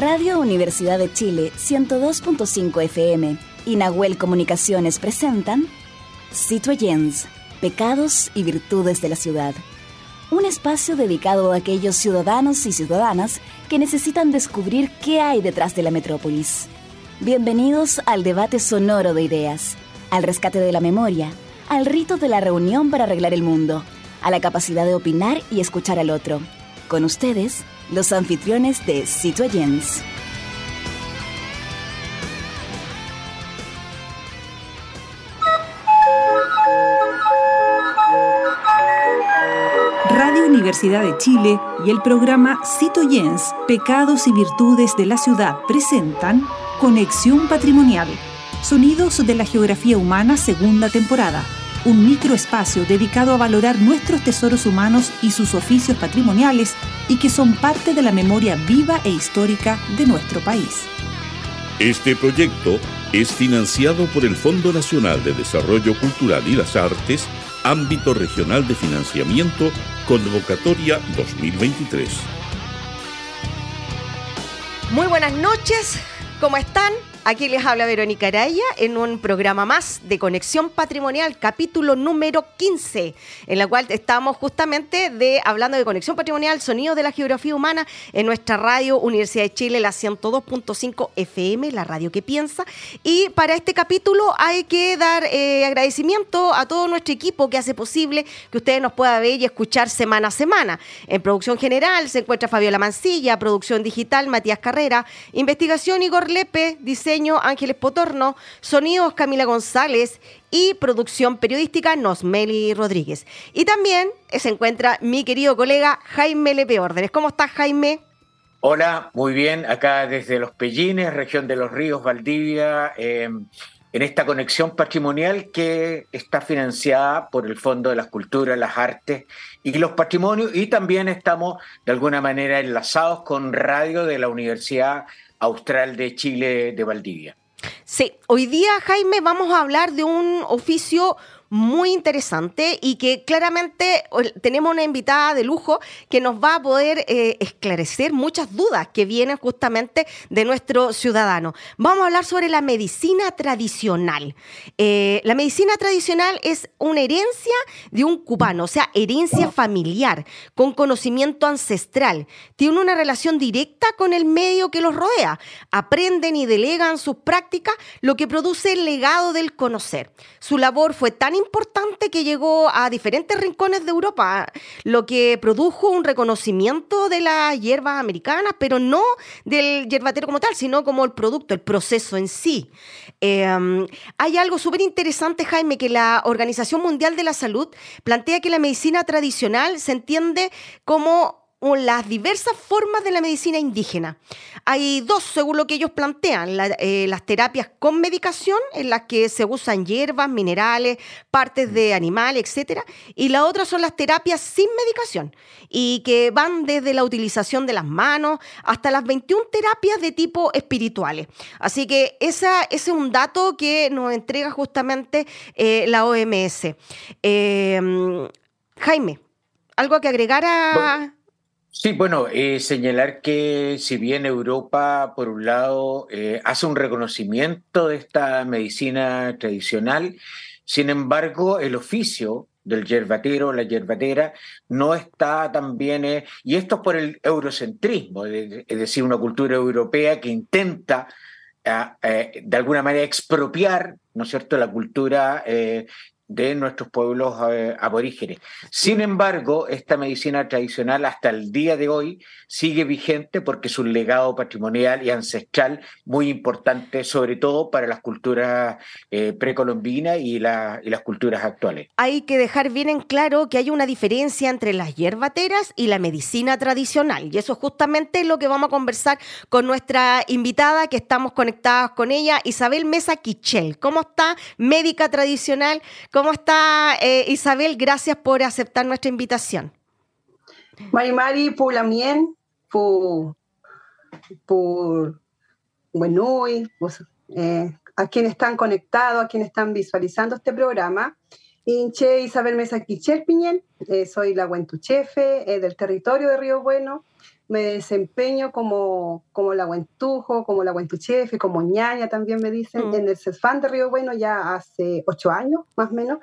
Radio Universidad de Chile 102.5 FM y Nahuel Comunicaciones presentan Citoyens, Pecados y Virtudes de la Ciudad. Un espacio dedicado a aquellos ciudadanos y ciudadanas que necesitan descubrir qué hay detrás de la metrópolis. Bienvenidos al debate sonoro de ideas, al rescate de la memoria, al rito de la reunión para arreglar el mundo, a la capacidad de opinar y escuchar al otro. Con ustedes, los anfitriones de Citoyens. Radio Universidad de Chile y el programa Citoyens, Pecados y Virtudes de la Ciudad presentan Conexión Patrimonial, Sonidos de la Geografía Humana, segunda temporada un microespacio dedicado a valorar nuestros tesoros humanos y sus oficios patrimoniales y que son parte de la memoria viva e histórica de nuestro país. Este proyecto es financiado por el Fondo Nacional de Desarrollo Cultural y las Artes, ámbito regional de financiamiento, convocatoria 2023. Muy buenas noches, ¿cómo están? Aquí les habla Verónica Araya en un programa más de Conexión Patrimonial, capítulo número 15, en la cual estamos justamente de, hablando de conexión patrimonial, sonidos de la geografía humana en nuestra radio Universidad de Chile, la 102.5 FM, la radio que piensa. Y para este capítulo hay que dar eh, agradecimiento a todo nuestro equipo que hace posible que ustedes nos puedan ver y escuchar semana a semana. En producción general se encuentra Fabiola Mancilla, producción digital Matías Carrera, investigación Igor Lepe, Ángeles Potorno, sonidos Camila González y producción periodística Nosmeli Rodríguez. Y también se encuentra mi querido colega Jaime Lepe Órdenes. ¿Cómo estás, Jaime? Hola, muy bien, acá desde Los Pellines, región de los Ríos, Valdivia, em, en esta conexión patrimonial que está financiada por el Fondo de las Culturas, las Artes y los Patrimonios, y también estamos de alguna manera enlazados con radio de la Universidad Austral de Chile de Valdivia. Sí, hoy día, Jaime, vamos a hablar de un oficio muy interesante y que claramente tenemos una invitada de lujo que nos va a poder eh, esclarecer muchas dudas que vienen justamente de nuestro ciudadano. Vamos a hablar sobre la medicina tradicional. Eh, la medicina tradicional es una herencia de un cubano, o sea, herencia familiar, con conocimiento ancestral. Tiene una relación directa con el medio que los rodea. Aprenden y delegan sus prácticas, lo que produce el legado del conocer. Su labor fue tan importante que llegó a diferentes rincones de Europa, lo que produjo un reconocimiento de las hierbas americanas, pero no del hierbatero como tal, sino como el producto, el proceso en sí. Em, hay algo súper interesante, Jaime, que la Organización Mundial de la Salud plantea que la medicina tradicional se entiende como las diversas formas de la medicina indígena. Hay dos, según lo que ellos plantean, eh, las terapias con medicación, en las que se usan hierbas, minerales, partes de animales, etc. Y la otra son las terapias sin medicación, y que van desde la utilización de las manos hasta las 21 terapias de tipo espirituales. Así que ese es un dato que nos entrega justamente eh, la OMS. Eh, Jaime, ¿algo que agregar a... Sí, bueno, eh, señalar que si bien Europa, por un lado, eh, hace un reconocimiento de esta medicina tradicional, sin embargo, el oficio del yerbatero, la yerbatera, no está tan bien, eh, y esto es por el eurocentrismo, es decir, una cultura europea que intenta ah, de alguna manera expropiar, ¿no es cierto?, la cultura de nuestros pueblos eh, aborígenes. Sin embargo, esta medicina tradicional hasta el día de hoy sigue vigente porque es un legado patrimonial y ancestral muy importante, sobre todo para las culturas eh, precolombinas y, las culturas actuales. Hay que dejar bien en claro que hay una diferencia entre las hierbateras y la medicina tradicional, y eso es justamente lo que vamos a conversar con nuestra invitada, que estamos conectadas con ella, Isabel Mesa Quichel. ¿Cómo está? Médica tradicional. ¿Cómo está eh, Isabel? Gracias por aceptar nuestra invitación. Mari Mari, por la mien, por, por bueno, pues, eh, a quienes están conectados, a quienes están visualizando este programa. Inche Isabel Mesa Quichel Piñen, eh, soy la Huentuchefe del territorio de Río Bueno, me desempeño como, como la Huentujo, como la Huentuchefe, como ñaña también me dicen, mm. en el CESFAN de Río Bueno ya hace ocho años más o menos,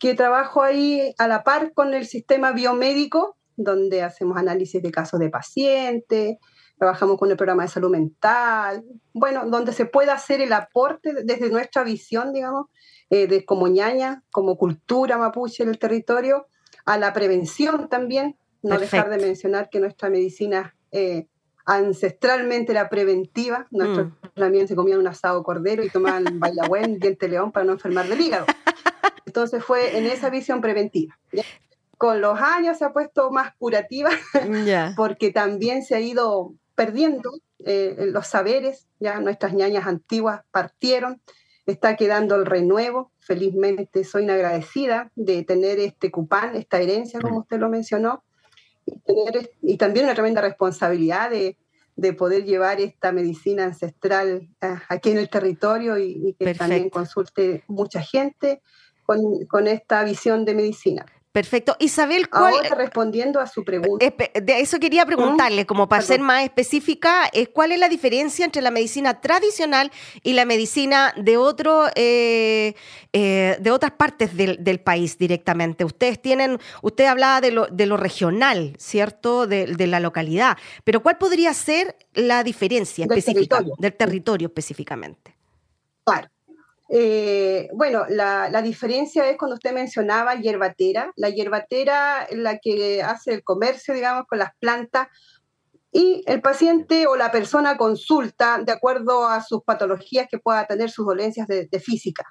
que trabajo ahí a la par con el sistema biomédico, donde hacemos análisis de casos de pacientes, trabajamos con el programa de salud mental, bueno, donde se puede hacer el aporte desde nuestra visión, digamos, eh, de como ñaña, como cultura mapuche en el territorio, a la prevención también, no dejar de mencionar que nuestra medicina eh, ancestralmente era preventiva. Nuestros mm. también se comían un asado cordero y tomaban bailagüen, diente león para no enfermar del hígado. Entonces fue en esa visión preventiva. Con los años se ha puesto más curativa porque también se ha ido perdiendo eh, los saberes, ya nuestras ñañas antiguas partieron, está quedando el renuevo. Felizmente soy una agradecida de tener este cupán, esta herencia, como mm. usted lo mencionó, y, también una tremenda responsabilidad de, poder llevar esta medicina ancestral ah, aquí en el territorio y, que también consulte mucha gente con, con esta visión de medicina. Perfecto. Isabel, ¿cuál, Ahora respondiendo a su pregunta. De eso quería preguntarle, como para ser más específica, ¿cuál es la diferencia entre la medicina tradicional y la medicina de otro, eh, eh, de otras partes del, país directamente? Ustedes tienen, usted hablaba de lo, de lo regional, ¿cierto? De, de, la localidad. Pero ¿cuál podría ser la diferencia específica del territorio específicamente? Claro. Eh, bueno, la, diferencia es cuando usted mencionaba hierbatera, la hierbatera la que hace el comercio, digamos, con las plantas, y el paciente o la persona consulta de acuerdo a sus patologías que pueda tener, sus dolencias de, física.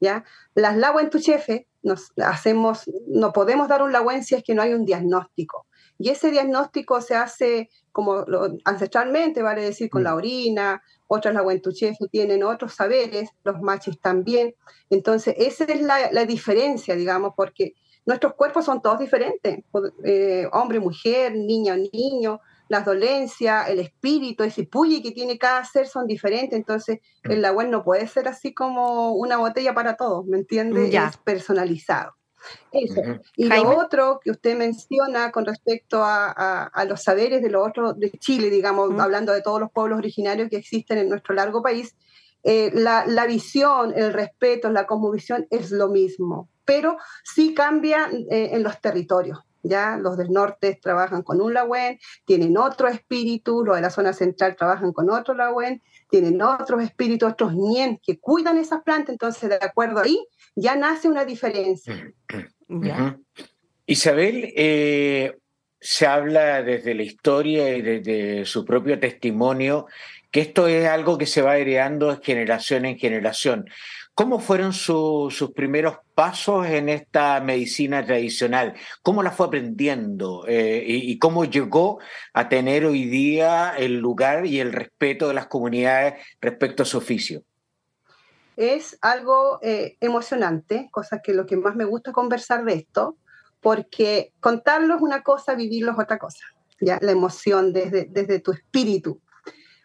¿ya? Las laguentuchefe, nos hacemos, no podemos dar un laguen si es que no hay un diagnóstico. Y ese diagnóstico se hace como ancestralmente, vale decir, con la mm. orina, otras la Huentuchefu tienen otros saberes, los machis también. Entonces, esa es la, diferencia, digamos, porque nuestros cuerpos son todos diferentes, eh, hombre, mujer, niña, niño, las dolencias, el espíritu, ese puyi que tiene cada ser son diferentes, entonces el agua no puede ser así como una botella para todos, ¿me entiende? Es personalizado. Eso. Y lo otro que usted menciona con respecto a, los saberes de los otros de Chile, digamos, hablando de todos los pueblos originarios que existen en nuestro largo país, eh, la, visión, el respeto, la cosmovisión es lo mismo, pero sí cambia eh, en los territorios. ¿ya? Los del norte trabajan con un lagüen, tienen otro espíritu, los de la zona central trabajan con otro lagüen, tienen otros espíritus, otros nien que cuidan esas plantas, entonces de acuerdo ahí ya nace una diferencia. Isabel, eh, se habla desde la historia y desde su propio testimonio que esto es algo que se va heredando de generación en generación. ¿Cómo fueron sus primeros pasos en esta medicina tradicional? ¿Cómo la fue aprendiendo? Eh, y, cómo llegó a tener hoy día el lugar y el respeto de las comunidades respecto a su oficio? Es algo eh, emocionante, cosa que lo que más me gusta conversar de esto, porque contarlo es una cosa, vivirlo es otra cosa. ¿ya? La emoción desde, desde tu espíritu.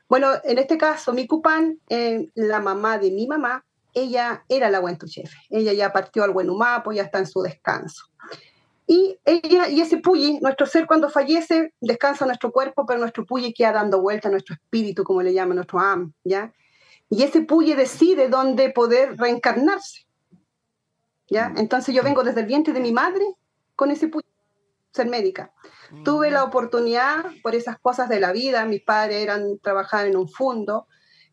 Bueno, en este caso, mi cupán, eh, la mamá de mi mamá, ella era la Huentuchefe. Ella ya partió al Huenumapo, ya está en su descanso. Y ella y ese Puyi, nuestro ser cuando fallece, descansa nuestro cuerpo, pero nuestro Puyi queda dando vuelta a nuestro espíritu, como le llama nuestro Am, ¿ya? Y ese Puyi decide dónde poder reencarnarse, ¿ya? Mm. Entonces yo vengo desde el vientre de mi madre con ese Puyi, ser médica. Tuve la mm. oportunidad, por esas cosas de la vida, mis padres eran trabajar en un fondo,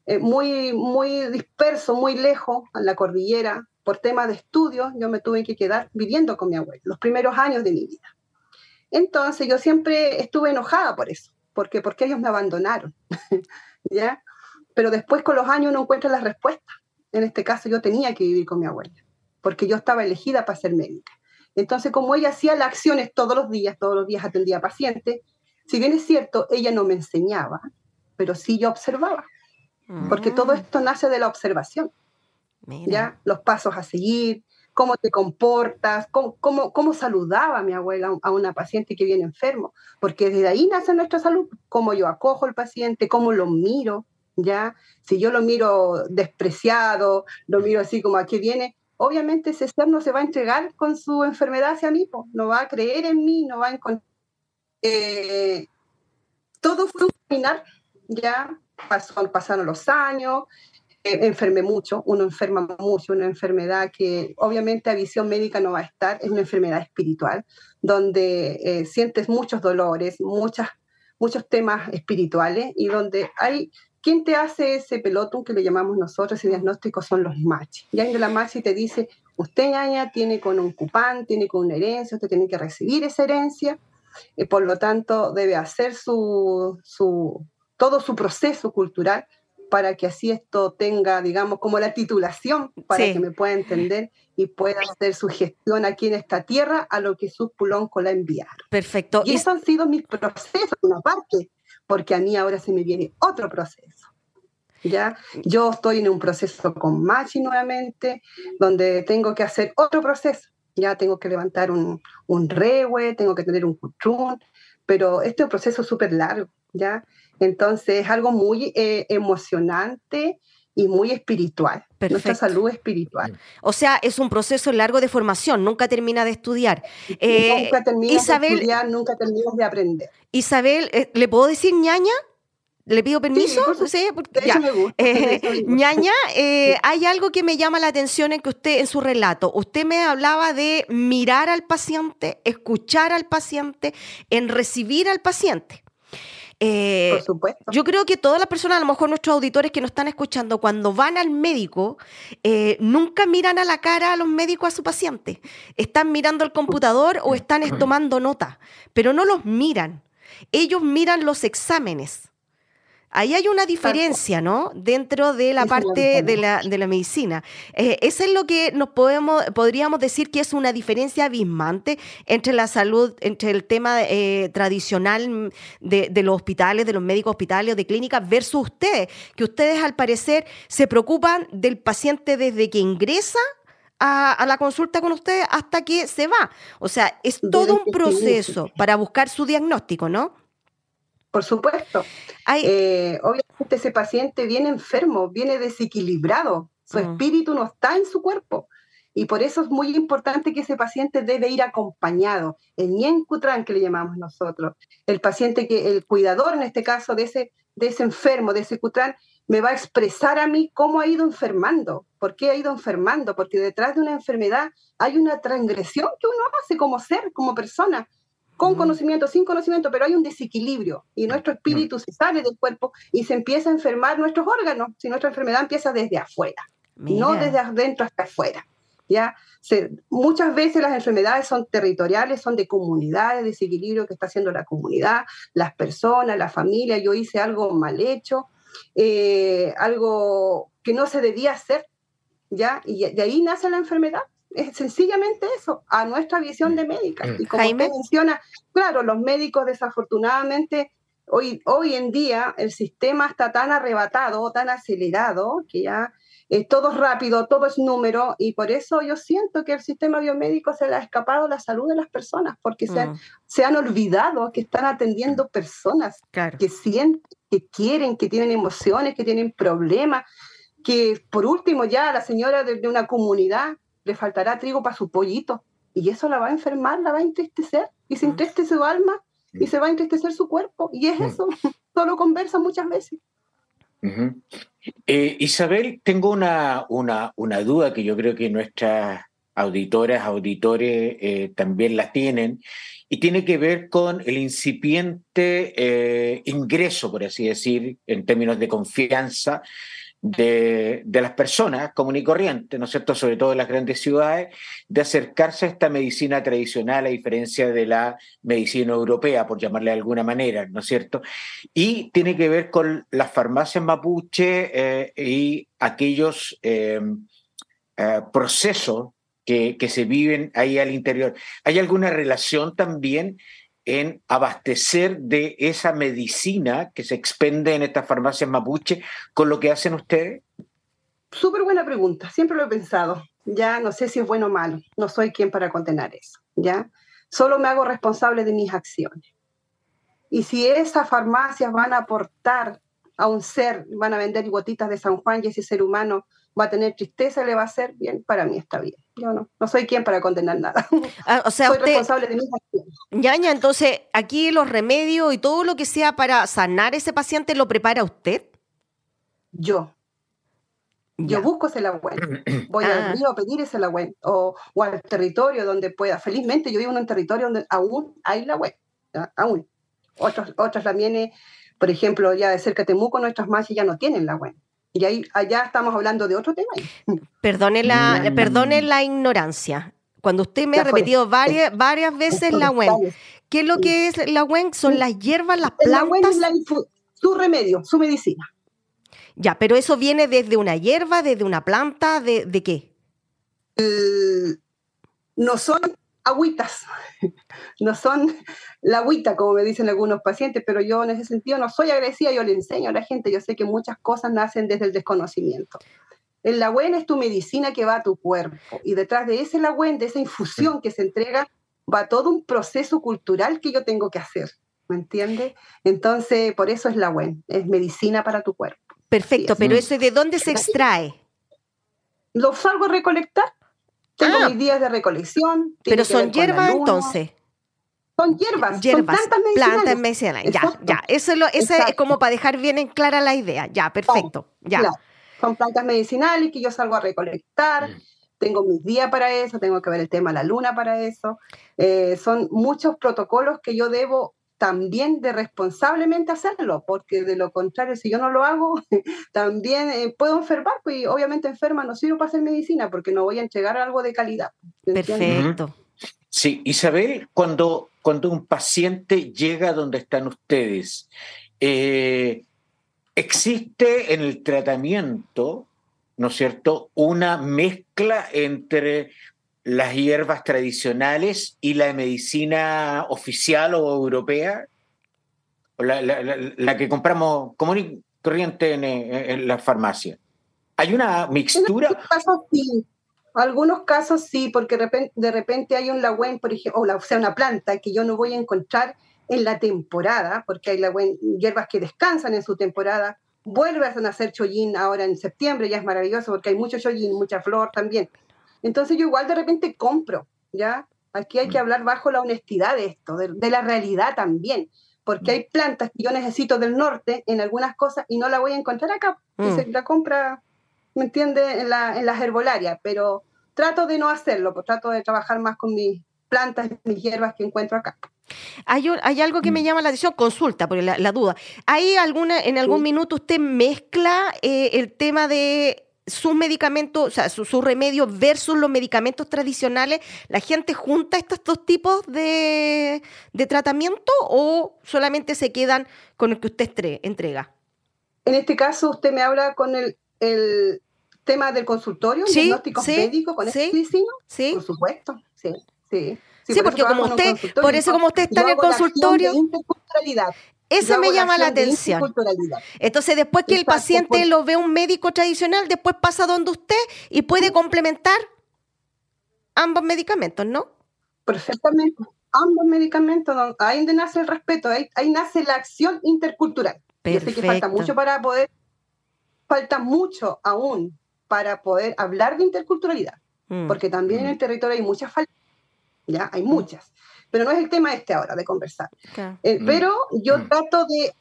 eh, muy, muy disperso, muy lejos, en la cordillera. Por temas de estudio, yo me tuve que quedar viviendo con mi abuelo, los primeros años de mi vida. Entonces yo siempre estuve enojada por eso, porque, porque ellos me abandonaron, ¿ya? Pero después con los años uno encuentra las respuestas. En este caso yo tenía que vivir con mi abuela, porque yo estaba elegida para ser médica. Entonces, como ella hacía las acciones todos los días, todos los días atendía pacientes, si bien es cierto, ella no me enseñaba, pero sí yo observaba porque todo mm. esto nace de la observación. ¿ya? Los pasos a seguir, cómo te comportas, cómo, cómo, saludaba mi abuela a una paciente que viene enfermo, porque desde ahí nace nuestra salud, cómo yo acojo al paciente, cómo lo miro, ¿ya? Si yo lo miro despreciado, lo miro así como aquí viene, obviamente ese ser no se va a entregar con su enfermedad hacia mí, no va a creer en mí, no va a encontrar... Eh, todo fue un caminar, ya pasaron los años, eh, enfermé mucho, uno enferma mucho, una enfermedad que obviamente a visión médica no va a estar, es una enfermedad espiritual, donde eh, sientes muchos dolores, muchas, muchos temas espirituales y donde hay ¿Quién te hace ese pelotón que le llamamos nosotros, ese diagnóstico? Son los machos. Ya en la machi te dice, usted, ñaña, tiene con un cupán, tiene con una herencia, usted tiene que recibir esa herencia, y por lo tanto debe hacer su, su, todo su proceso cultural para que así esto tenga, digamos, como la titulación, para que me pueda entender y pueda hacer su gestión aquí en esta tierra a lo que sus con la enviaron. Perfecto. Y, esos han sido mis procesos, una parte, porque a mí ahora se me viene otro proceso. ¿ya? Yo estoy en un proceso con Machi nuevamente, donde tengo que hacer otro proceso. Ya tengo que levantar un, un rewe, tengo que tener un cutrún, pero este es un proceso súper largo, ¿ya? Entonces es algo muy eh, emocionante y muy espiritual. Nuestra salud espiritual. O sea, es un proceso largo de formación, nunca termina de estudiar. Eh, nunca terminas de estudiar, nunca terminas de aprender. Isabel, eh, ¿le puedo decir ñaña? ¿Le pido permiso? Sí, ñaña, hay algo que me llama la atención en que usted, en su relato, usted me hablaba de mirar al paciente, escuchar al paciente, en recibir al paciente. Eh, Por supuesto. Yo creo que todas las personas, a lo mejor nuestros auditores que nos están escuchando, cuando van al médico, eh, nunca miran a la cara a los médicos a su paciente. Están mirando el computador o están tomando nota, pero no los miran. Ellos miran los exámenes. Ahí hay una diferencia, ¿no? Dentro de la parte de la, de la medicina. Eh, eso es lo que nos podemos, podríamos decir que es una diferencia abismante entre la salud, entre el tema eh, tradicional de, los hospitales, de los médicos hospitales o de clínicas, versus ustedes, que ustedes al parecer se preocupan del paciente desde que ingresa a, a, la consulta con ustedes hasta que se va. O sea, es todo un proceso para buscar su diagnóstico, ¿no? Por supuesto. Eh, obviamente ese paciente viene enfermo, viene desequilibrado, su mm. espíritu no está en su cuerpo. Y por eso es muy importante que ese paciente debe ir acompañado, el ñencutran que le llamamos nosotros. El paciente que, el cuidador en este caso de ese, de ese enfermo, de ese cutran, me va a expresar a mí cómo ha ido enfermando, por qué ha ido enfermando, porque detrás de una enfermedad hay una transgresión que uno hace como ser, como persona, con conocimiento, sin conocimiento, pero hay un desequilibrio y nuestro espíritu se sale del cuerpo y se empieza a enfermar nuestros órganos, si nuestra enfermedad empieza desde afuera, no desde adentro hasta afuera. ¿ya? muchas veces las enfermedades son territoriales, son de comunidades, desequilibrio que está haciendo la comunidad, las personas, la familia. Yo hice algo mal hecho, eh, algo que no se debía hacer, ¿ya? Y de ahí nace la enfermedad es sencillamente eso, a nuestra visión de médica. Mm. Y como usted menciona, claro, los médicos desafortunadamente, hoy, hoy en día el sistema está tan arrebatado, tan acelerado, que ya es todo rápido, todo es número, y por eso yo siento que el sistema biomédico se le ha escapado la salud de las personas, porque se, han, mm. se han olvidado que están atendiendo personas que sienten, que quieren, que tienen emociones, que tienen problemas, que por último ya la señora de una comunidad le faltará trigo para su pollito. Y eso la va a enfermar, la va a entristecer. Y se mm. entristece su alma y se va a entristecer su cuerpo. Y es mm. eso, solo conversa muchas veces. Eh, Isabel, tengo una, una, una, duda que yo creo que nuestras auditoras, auditores eh, también la tienen, y tiene que ver con el incipiente eh, ingreso, por así decir, en términos de confianza, de, las personas común y corriente, ¿no es cierto?, sobre todo en las grandes ciudades, de acercarse a esta medicina tradicional a diferencia de la medicina europea, por llamarle de alguna manera, ¿no es cierto? Y tiene que ver con las farmacias mapuche eh, y aquellos em, eh, procesos que, que se viven ahí al interior. ¿Hay alguna relación también en abastecer de esa medicina que se expende en estas farmacias mapuche con lo que hacen ustedes? Súper buena pregunta, siempre lo he pensado. Ya no sé si es bueno o malo, no soy quien para condenar eso, ¿ya? Solo me hago responsable de mis acciones. Y si esas farmacias van a aportar a un ser, van a vender gotitas de San Juan y ese ser humano va a tener tristeza, le va a hacer bien, para mí está bien. Yo no, no soy quien para condenar nada. Ah, o sea, soy usted, responsable de mis acciones. ñaña, entonces aquí los remedios y todo lo que sea para sanar ese paciente lo prepara usted. Yo. Ya. Yo busco ese lagüen. Voy Ah. al río a pedir ese lagüen. O, o al territorio donde pueda. Felizmente yo vivo en un territorio donde aún hay lagüen. Aún. Otros, otros también, por ejemplo, ya de cerca de Temuco, nuestras machas ya no tienen lagüen. Y ahí, allá estamos hablando de otro tema. Perdone la, Mm. perdone la ignorancia. Cuando usted me ha repetido varias, varias veces la WEN, ¿qué es lo que es la WEN? Son las hierbas, las plantas. es la infu- su remedio, su medicina. Ya, pero eso viene desde una hierba, desde una planta, ¿de, de qué? no son agüitas, no son la agüita, como me dicen algunos pacientes, pero yo en ese sentido no soy agresiva, yo le enseño a la gente, yo sé que muchas cosas nacen desde el desconocimiento. El lagüen es tu medicina que va a tu cuerpo y detrás de ese lagüen, de esa infusión que se entrega, va todo un proceso cultural que yo tengo que hacer, ¿me entiendes? Entonces, por eso es lagüen, es medicina para tu cuerpo. Perfecto, pero eso ¿de dónde se extrae? Lo salgo a recolectar, tengo Ah. mis días de recolección. Pero son hierbas entonces. Son hierbas, Hierbas, son plantas medicinales. plantas medicinales. Ya, ya. Eso es, lo, esa es como para dejar bien en clara la idea. Ya, perfecto. Ya. Claro, son plantas medicinales que yo salgo a recolectar. Mm. Tengo mis días para eso, tengo que ver el tema de la luna para eso. Eh, son muchos protocolos que yo debo también de responsablemente hacerlo, porque de lo contrario, si yo no lo hago, también eh, puedo enfermar, pues, y obviamente enferma no sirvo para hacer medicina, porque no voy a entregar algo de calidad. Perfecto. Sí, Isabel, cuando, cuando un paciente llega donde están ustedes, eh, existe en el tratamiento, ¿no es cierto?, una mezcla entre las hierbas tradicionales y la medicina oficial o europea, la, la- la- la que compramos común corriente en, la farmacia. ¿Hay una mixtura? En algunos casos sí, porque de repente, hay un lagüen, por ejemplo, o, o sea, una planta que yo no voy a encontrar en la temporada, porque hay hierbas que descansan en su temporada, vuelve a nacer chollín ahora en septiembre, ya es maravilloso porque hay mucho chollín, mucha flor también. Entonces yo igual de repente compro, ¿ya? Aquí hay que hablar bajo la honestidad de esto, de, de la realidad también, porque hay plantas que yo necesito del norte en algunas cosas y no la voy a encontrar acá, y Mm. se la compra ¿me entiende? En, la, en las herbolarias, pero trato de no hacerlo, pues trato de trabajar más con mis plantas, mis hierbas que encuentro acá. Hay, hay algo que me llama la atención, consulta, por la, la duda. ¿Hay alguna, en algún Sí. minuto usted mezcla eh, el tema de sus medicamentos, o sea, sus su remedios versus los medicamentos tradicionales? ¿La gente junta estos dos tipos de, de tratamiento o solamente se quedan con el que usted estre- entrega? En este caso, usted me habla con el, el tema del consultorio, Sí, diagnóstico sí, médico con sí. este ¿Sí? por supuesto, sí, sí. Sí, por porque como usted- por eso como usted está en el consultorio, Yo me llama la atención. Entonces, después que el paciente lo ve un médico tradicional, después pasa donde usted y puede complementar ambos medicamentos, ¿no? Perfectamente. Ambos medicamentos, ahí donde nace el respeto, ahí, ahí nace la acción intercultural. Yo sé que falta Perfecto. mucho para poder, falta mucho aún para poder hablar de interculturalidad, Mm. porque también en el territorio hay muchas faltas, ya, hay muchas, pero no es el tema este ahora de conversar. Claro. Eh, Mm. Pero yo Mm. trato de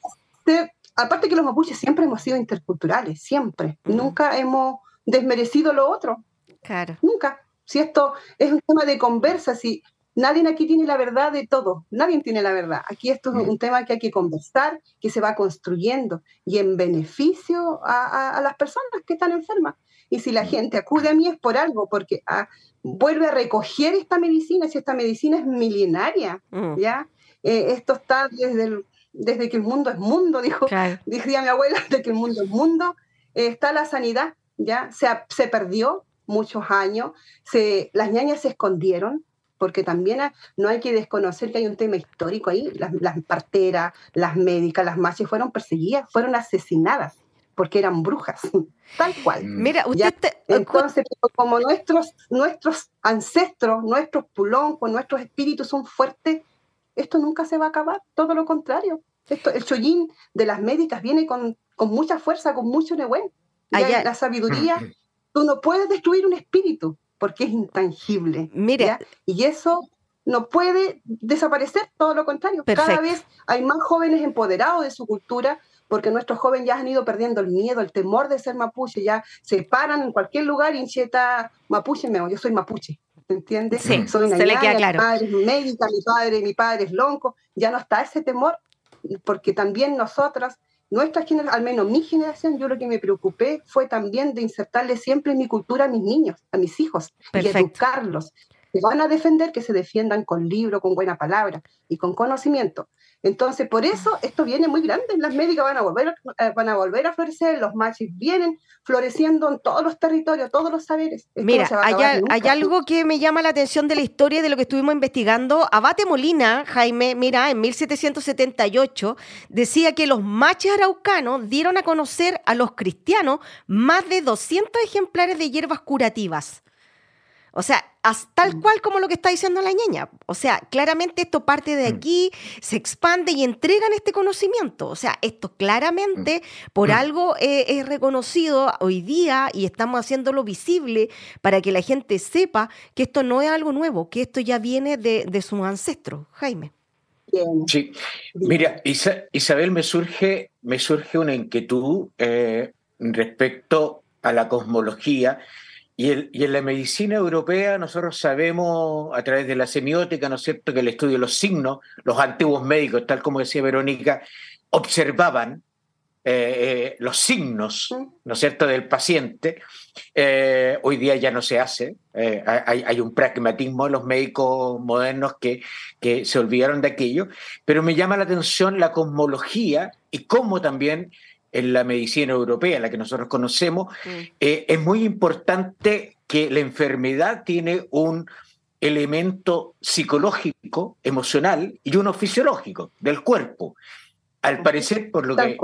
ser, aparte que los mapuches siempre hemos sido interculturales, siempre, Mm. nunca hemos desmerecido lo otro, Claro. Nunca. Si esto es un tema de conversa, si nadie aquí tiene la verdad de todo, nadie tiene la verdad. Aquí esto es un tema que hay que conversar, que se va construyendo y en beneficio a, a- a las personas que están enfermas. Y si la gente acude a mí es por algo, porque ah, vuelve a recoger esta medicina, si esta medicina es milenaria, Mm. ¿ya? Eh, esto está desde, el- desde que el mundo es mundo, dijo, Claro. decía mi abuela, de que el mundo es mundo, eh, está la sanidad, ¿ya? Se, se perdió muchos años, se, las ñañas se escondieron, porque también no hay que desconocer que hay un tema histórico ahí, las, las parteras, las médicas, las machas fueron perseguidas, fueron asesinadas, porque eran brujas, tal cual. Mira, usted Ya, Entonces, pero como nuestros, nuestros ancestros, nuestros puloncos, nuestros espíritus son fuertes, esto nunca se va a acabar, todo lo contrario. Esto, el chollín de las médicas viene con, con mucha fuerza, con mucho nehuén. Allá- La sabiduría tú no puedes destruir un espíritu porque es intangible. Mire. Y eso no puede desaparecer, todo lo contrario. Cada vez hay más jóvenes empoderados de su cultura porque nuestros jóvenes ya han ido perdiendo el miedo, el temor de ser mapuche, ya se paran en cualquier lugar y incheta mapuche, me, yo soy mapuche. ¿Entiendes? Sí, soy una se le queda claro. Mi padre es médica, mi padre, mi padre es lonco, ya no está ese temor, porque también nosotras, nuestra generación, al menos mi generación, yo lo que me preocupé fue también de insertarle siempre mi cultura a mis niños, a mis hijos, y educarlos. Que van a defender, que se defiendan con libro, con buena palabra y con conocimiento. Entonces, por eso esto viene muy grande. Las médicas van a volver, eh, van a, volver a florecer, los machis vienen floreciendo en todos los territorios, todos los saberes. Mira, hay, algo que me llama la atención de la historia de lo que estuvimos investigando. Abate Molina, Jaime, mira, en 1778 decía que los machis araucanos dieron a conocer a los cristianos más de 200 ejemplares de hierbas curativas. O sea, tal mm. cual como lo que está diciendo la ñeña. O sea, claramente esto parte de mm. aquí, se expande y entregan este conocimiento. O sea, esto claramente mm. por algo eh, es reconocido hoy día y estamos haciéndolo visible para que la gente sepa que esto no es algo nuevo, que esto ya viene de, de sus ancestros. Jaime. Sí, mira, Isabel, me surge, me surge una inquietud eh, respecto a la cosmología y, en la medicina europea nosotros sabemos a través de la semiótica, ¿no es cierto?, que el estudio de los signos, los antiguos médicos, tal como decía Verónica, observaban eh, eh, los signos, ¿no es cierto?, del paciente. Eh, hoy día ya no se hace. hay, hay, un pragmatismo de los médicos modernos que, que se olvidaron de aquello, pero me llama la atención la cosmología y cómo también en la medicina europea, la que nosotros conocemos, mm. eh, es muy importante que la enfermedad tiene un elemento psicológico, emocional y uno fisiológico del cuerpo. Al parecer, por lo que,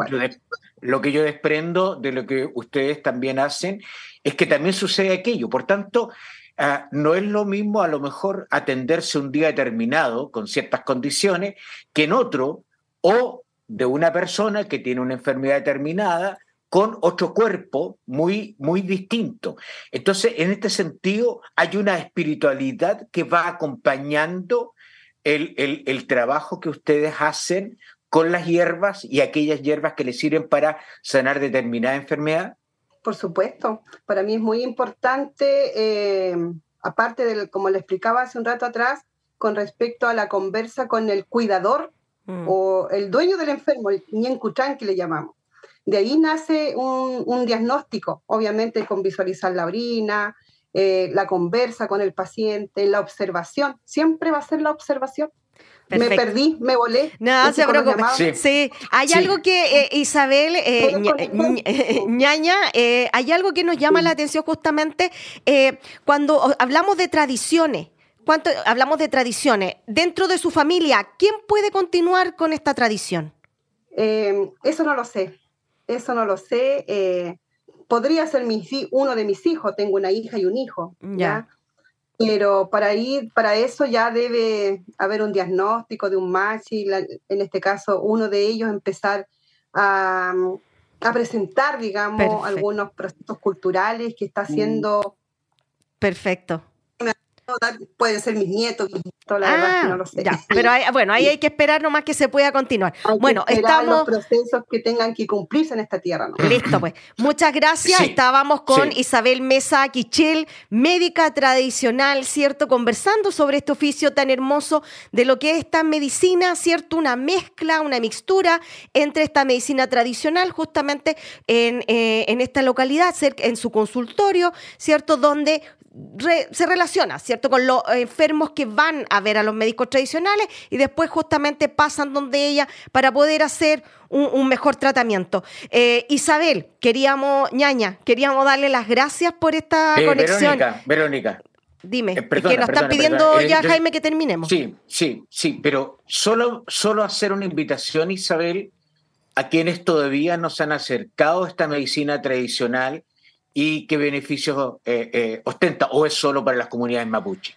lo, que yo desprendo de lo que ustedes también hacen, es que también sucede aquello. Por tanto, ah, no es lo mismo a lo mejor atenderse un día determinado con ciertas condiciones que en otro, o de una persona que tiene una enfermedad determinada con otro cuerpo muy, muy distinto. Entonces, en este sentido, hay una espiritualidad que va acompañando el, el, trabajo que ustedes hacen con las hierbas y aquellas hierbas que les sirven para sanar determinada enfermedad. Por supuesto, para mí es muy importante, eh, aparte de, como le explicaba hace un rato atrás, con respecto a la conversa con el cuidador Mm. o el dueño del enfermo, el Ñencuchán que le llamamos. De ahí nace un, diagnóstico, obviamente con visualizar la orina, eh, la conversa con el paciente, la observación. Siempre va a ser la observación. Me perdí, me volé. No, se preocupe. Sí. hay algo que, eh, Isabel, eh, ñaña, hay algo que nos llama la atención justamente cuando hablamos de tradiciones cuánto hablamos de tradiciones. Dentro de su familia, ¿quién puede continuar con esta tradición? Eh, eso no lo sé. Eso no lo sé. Eh, podría ser uno de mis hijos. Tengo una hija y un hijo. ¿ya? Pero para ir, para eso ya debe haber un diagnóstico de un machi, en este caso uno de ellos empezar a, presentar, digamos, algunos procesos culturales que está haciendo. Perfecto pueden ser mis nietos, todo ah, no lo sé. pero bueno, ahí hay que esperar nomás que se pueda continuar. bueno, estamos. los procesos que tengan que cumplirse en esta tierra. Listo, pues. Muchas gracias. Estábamos con Isabel Mesa Quichel, médica tradicional, ¿cierto? Conversando sobre este oficio tan hermoso de lo que es esta medicina, ¿cierto? Una mezcla, una mixtura entre esta medicina tradicional, justamente en, eh, en esta localidad, en su consultorio, ¿cierto? Donde se relaciona, ¿cierto? Con los enfermos que van a ver a los médicos tradicionales y después justamente pasan donde ella para poder hacer un, mejor tratamiento. Eh, Isabel, queríamos, ñaña, queríamos darle las gracias por esta eh, conexión. Verónica, Verónica. Dime, eh, que nos están pidiendo ya, Jaime, que terminemos. Sí, sí, sí, pero solo, solo hacer una invitación, Isabel, a quienes todavía nos han acercado a esta medicina tradicional y qué beneficios eh, eh, ostenta o es solo para las comunidades mapuche?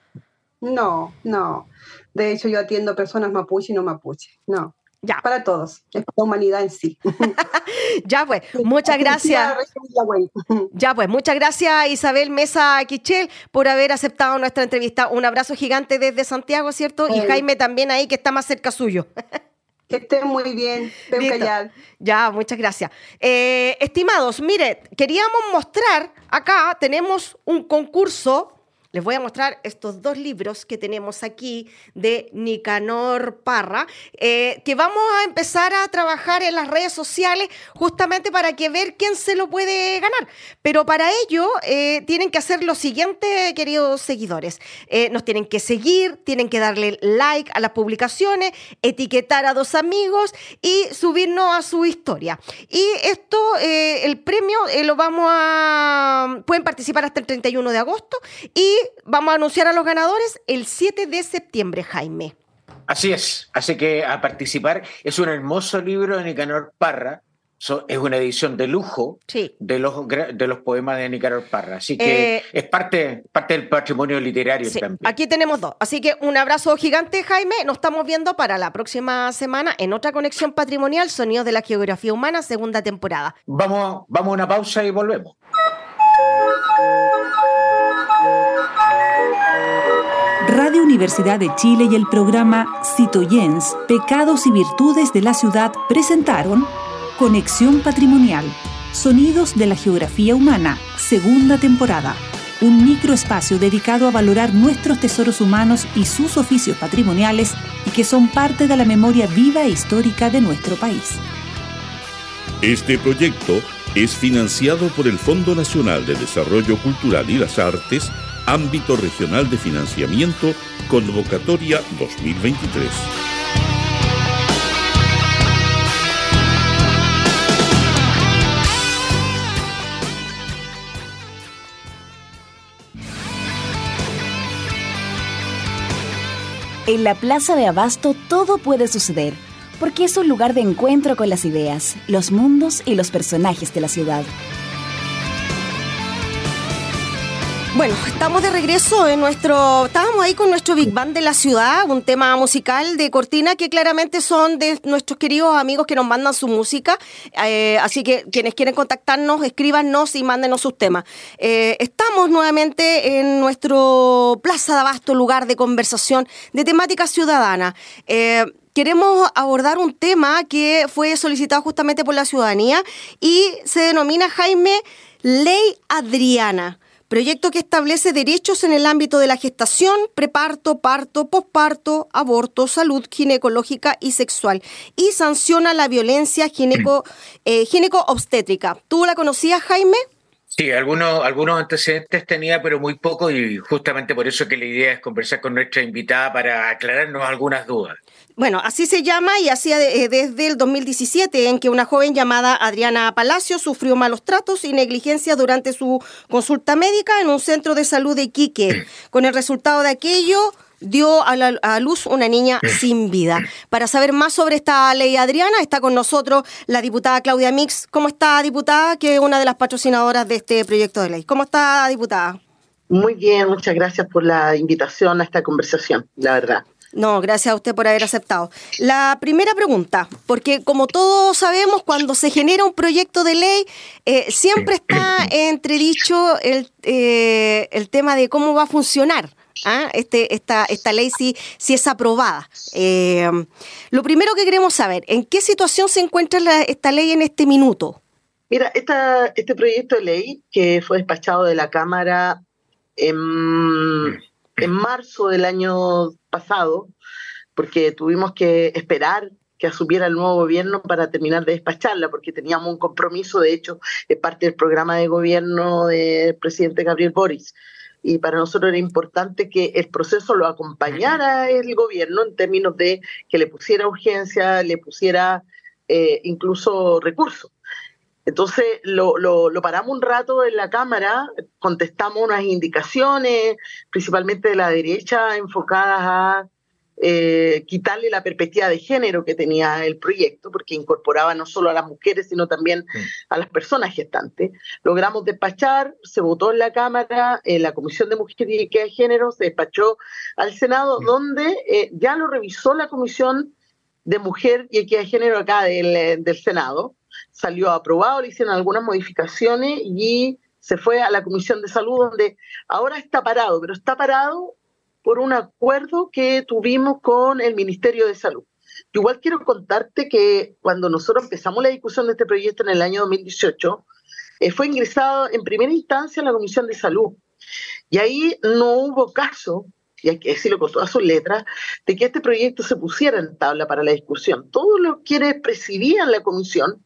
No, no. De hecho, yo atiendo personas mapuche y no mapuche. No. Ya. Para todos, es la humanidad en sí. ya pues, muchas gracias. ya pues, muchas gracias Isabel Mesa Quichel por haber aceptado nuestra entrevista. Un abrazo gigante desde Santiago, ¿cierto? Y Jaime también ahí que está más cerca suyo. Que estén muy bien, Ya, muchas gracias. Eh, estimados, mire, queríamos mostrar, acá tenemos un concurso les voy a mostrar estos dos libros que tenemos aquí de Nicanor Parra, eh, que vamos a empezar a trabajar en las redes sociales justamente para que ver quién se lo puede ganar. Pero para ello eh, tienen que hacer lo siguiente, queridos seguidores. Eh, nos tienen que seguir, tienen que darle like a las publicaciones, etiquetar a dos amigos y subirnos a su historia. Y esto, el premio lo vamos a... Pueden participar hasta el 31 de agosto y vamos a anunciar a los ganadores el 7 de septiembre, Jaime. Así es, así que a participar. Es un hermoso libro de Nicanor Parra. es una edición de lujo de, los, de los poemas de Nicanor Parra. Así que eh, es parte, parte del patrimonio literario también. Aquí tenemos dos. Así que un abrazo gigante, Jaime. Nos estamos viendo para la próxima semana en otra conexión patrimonial, Sonidos de la Geografía Humana, segunda temporada. Vamos, vamos a una pausa y volvemos. Radio Universidad de Chile y el programa Citoyens, Pecados y Virtudes de la Ciudad presentaron Conexión Patrimonial, Sonidos de la Geografía Humana, segunda temporada. Un microespacio dedicado a valorar nuestros tesoros humanos y sus oficios patrimoniales y que son parte de la memoria viva e histórica de nuestro país. Este proyecto es financiado por el Fondo Nacional de Desarrollo Cultural y las Artes Ámbito Regional de Financiamiento, Convocatoria 2023. En la Plaza de Abasto todo puede suceder, porque es un lugar de encuentro con las ideas, los mundos y los personajes de la ciudad. Bueno, estamos de regreso en nuestro. Estábamos ahí con nuestro Big Band de la ciudad, un tema musical de cortina que claramente son de nuestros queridos amigos que nos mandan su música. Eh, así que quienes quieren contactarnos, escríbanos y mándenos sus temas. Eh, estamos nuevamente en nuestro Plaza de Abasto, lugar de conversación de temática ciudadana. Eh, queremos abordar un tema que fue solicitado justamente por la ciudadanía y se denomina, Jaime, Ley Adriana proyecto que establece derechos en el ámbito de la gestación, preparto, parto, posparto, aborto, salud ginecológica y sexual y sanciona la violencia gineco, eh, obstétrica. ¿Tú la conocías, Jaime? Sí, algunos, algunos antecedentes tenía, pero muy poco, y justamente por eso que la idea es conversar con nuestra invitada para aclararnos algunas dudas. Bueno, así se llama y hacía eh, desde el 2017 en que una joven llamada Adriana Palacio sufrió malos tratos y negligencia durante su consulta médica en un centro de salud de Iquique. Con el resultado de aquello dio a, la, a, luz una niña sin vida. Para saber más sobre esta ley, Adriana, está con nosotros la diputada Claudia Mix. ¿Cómo está, diputada? Que es una de las patrocinadoras de este proyecto de ley. ¿Cómo está, diputada? Muy bien, muchas gracias por la invitación a esta conversación, la verdad. No, gracias a usted por haber aceptado. La primera pregunta, porque como todos sabemos, cuando se genera un proyecto de ley, eh, siempre está entredicho el, eh, el tema de cómo va a funcionar. ¿Ah? Este, esta, esta ley si, si es aprobada. Eh, lo primero que queremos saber, ¿en qué situación se encuentra esta ley en este minuto? Mira, esta, este proyecto de ley que fue despachado de la Cámara en en marzo del año pasado, porque tuvimos que esperar que asumiera el nuevo gobierno para terminar de despacharla, porque teníamos un compromiso, de hecho, es parte del programa de gobierno del presidente Gabriel Boris. Y para nosotros era importante que el proceso lo acompañara el gobierno en términos de que le pusiera urgencia, le pusiera eh, incluso recursos. Entonces lo, lo, paramos un rato en la Cámara, contestamos unas indicaciones, principalmente de la derecha, enfocadas a eh, quitarle la perspectiva de género que tenía el proyecto, porque incorporaba no solo a las mujeres, sino también a las personas gestantes. Logramos despachar, se votó en la Cámara, en la Comisión de Mujeres y de Género, se despachó al Senado, donde eh, ya lo revisó la Comisión de Mujer y Equidad de Género acá del, del Senado. Salió aprobado, le hicieron algunas modificaciones y se fue a la Comisión de Salud, donde ahora está parado, pero está parado por un acuerdo que tuvimos con el Ministerio de Salud. Igual quiero contarte que cuando nosotros empezamos la discusión de este proyecto en el año 2018, eh, fue ingresado en primera instancia a la Comisión de Salud. Y ahí no hubo caso, y hay que decirlo con todas sus letras, de que este proyecto se pusiera en tabla para la discusión. Todos los quienes presidían la comisión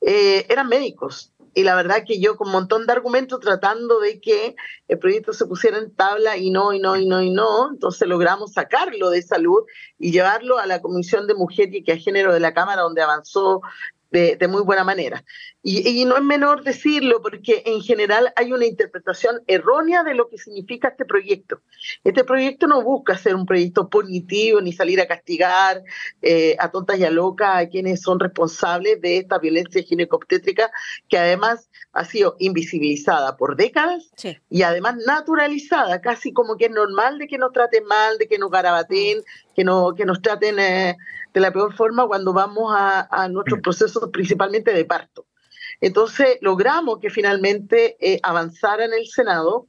eh, eran médicos, y la verdad que yo con un montón de argumentos tratando de que el proyecto se pusiera en tabla y no, y no, y no, y no, entonces logramos sacarlo de salud y llevarlo a la Comisión de Mujer y que a Género de la Cámara, donde avanzó de, muy buena manera. Y, no es menor decirlo porque en general hay una interpretación errónea de lo que significa este proyecto. Este proyecto no busca ser un proyecto punitivo ni salir a castigar eh, a tontas y a locas a quienes son responsables de esta violencia ginecobstétrica que además ha sido invisibilizada por décadas y además naturalizada, casi como que es normal de que nos traten mal, de que nos garabaten, que, no, que nos traten... Eh, de la peor forma cuando vamos a, nuestros procesos principalmente de parto. Entonces logramos que finalmente eh, avanzara en el Senado.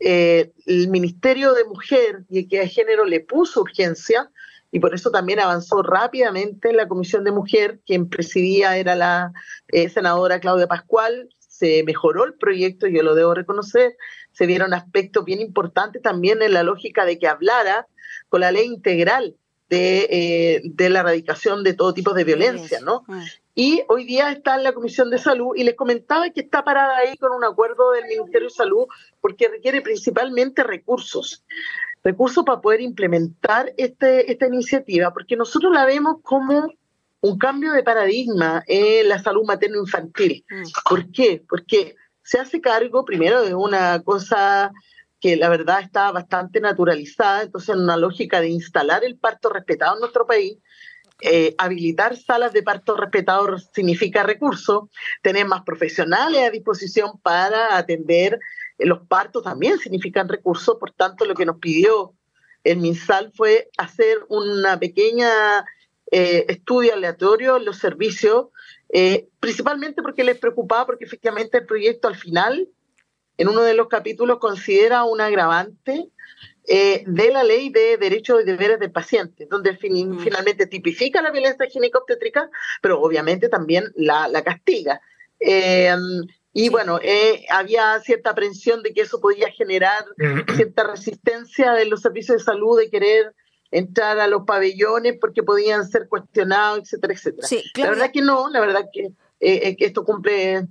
Eh, el Ministerio de Mujer y Equidad de Género le puso urgencia y por eso también avanzó rápidamente en la Comisión de Mujer, quien presidía era la eh, senadora Claudia Pascual. Se mejoró el proyecto, yo lo debo reconocer. Se vieron aspectos bien importantes también en la lógica de que hablara con la ley integral eh, de, la erradicación de todo tipo de violencia, ¿no? Y hoy día está en la Comisión de Salud y les comentaba que está parada ahí con un acuerdo del Ministerio de Salud porque requiere principalmente recursos, recursos para poder implementar este, esta iniciativa, porque nosotros la vemos como un cambio de paradigma en la salud materno-infantil. Mm. ¿Por qué? Porque se hace cargo primero de una cosa que la verdad está bastante naturalizada, entonces en una lógica de instalar el parto respetado en nuestro país, eh, habilitar salas de parto respetado significa recursos, tener más profesionales a disposición para atender los partos también significan recursos, por tanto lo que nos pidió el MinSal fue hacer una pequeña eh, estudio aleatorio en los servicios, eh, principalmente porque les preocupaba, porque efectivamente el proyecto al final en uno de los capítulos considera un agravante eh, de la ley de derechos y deberes del paciente, donde mm. finalmente tipifica la violencia ginecobstétrica, pero obviamente también la, castiga. Eh, y bueno, eh, había cierta aprensión de que eso podía generar mm. cierta resistencia de los servicios de salud de querer entrar a los pabellones porque podían ser cuestionados, etcétera, etcétera. La verdad que no, la verdad que, que esto cumple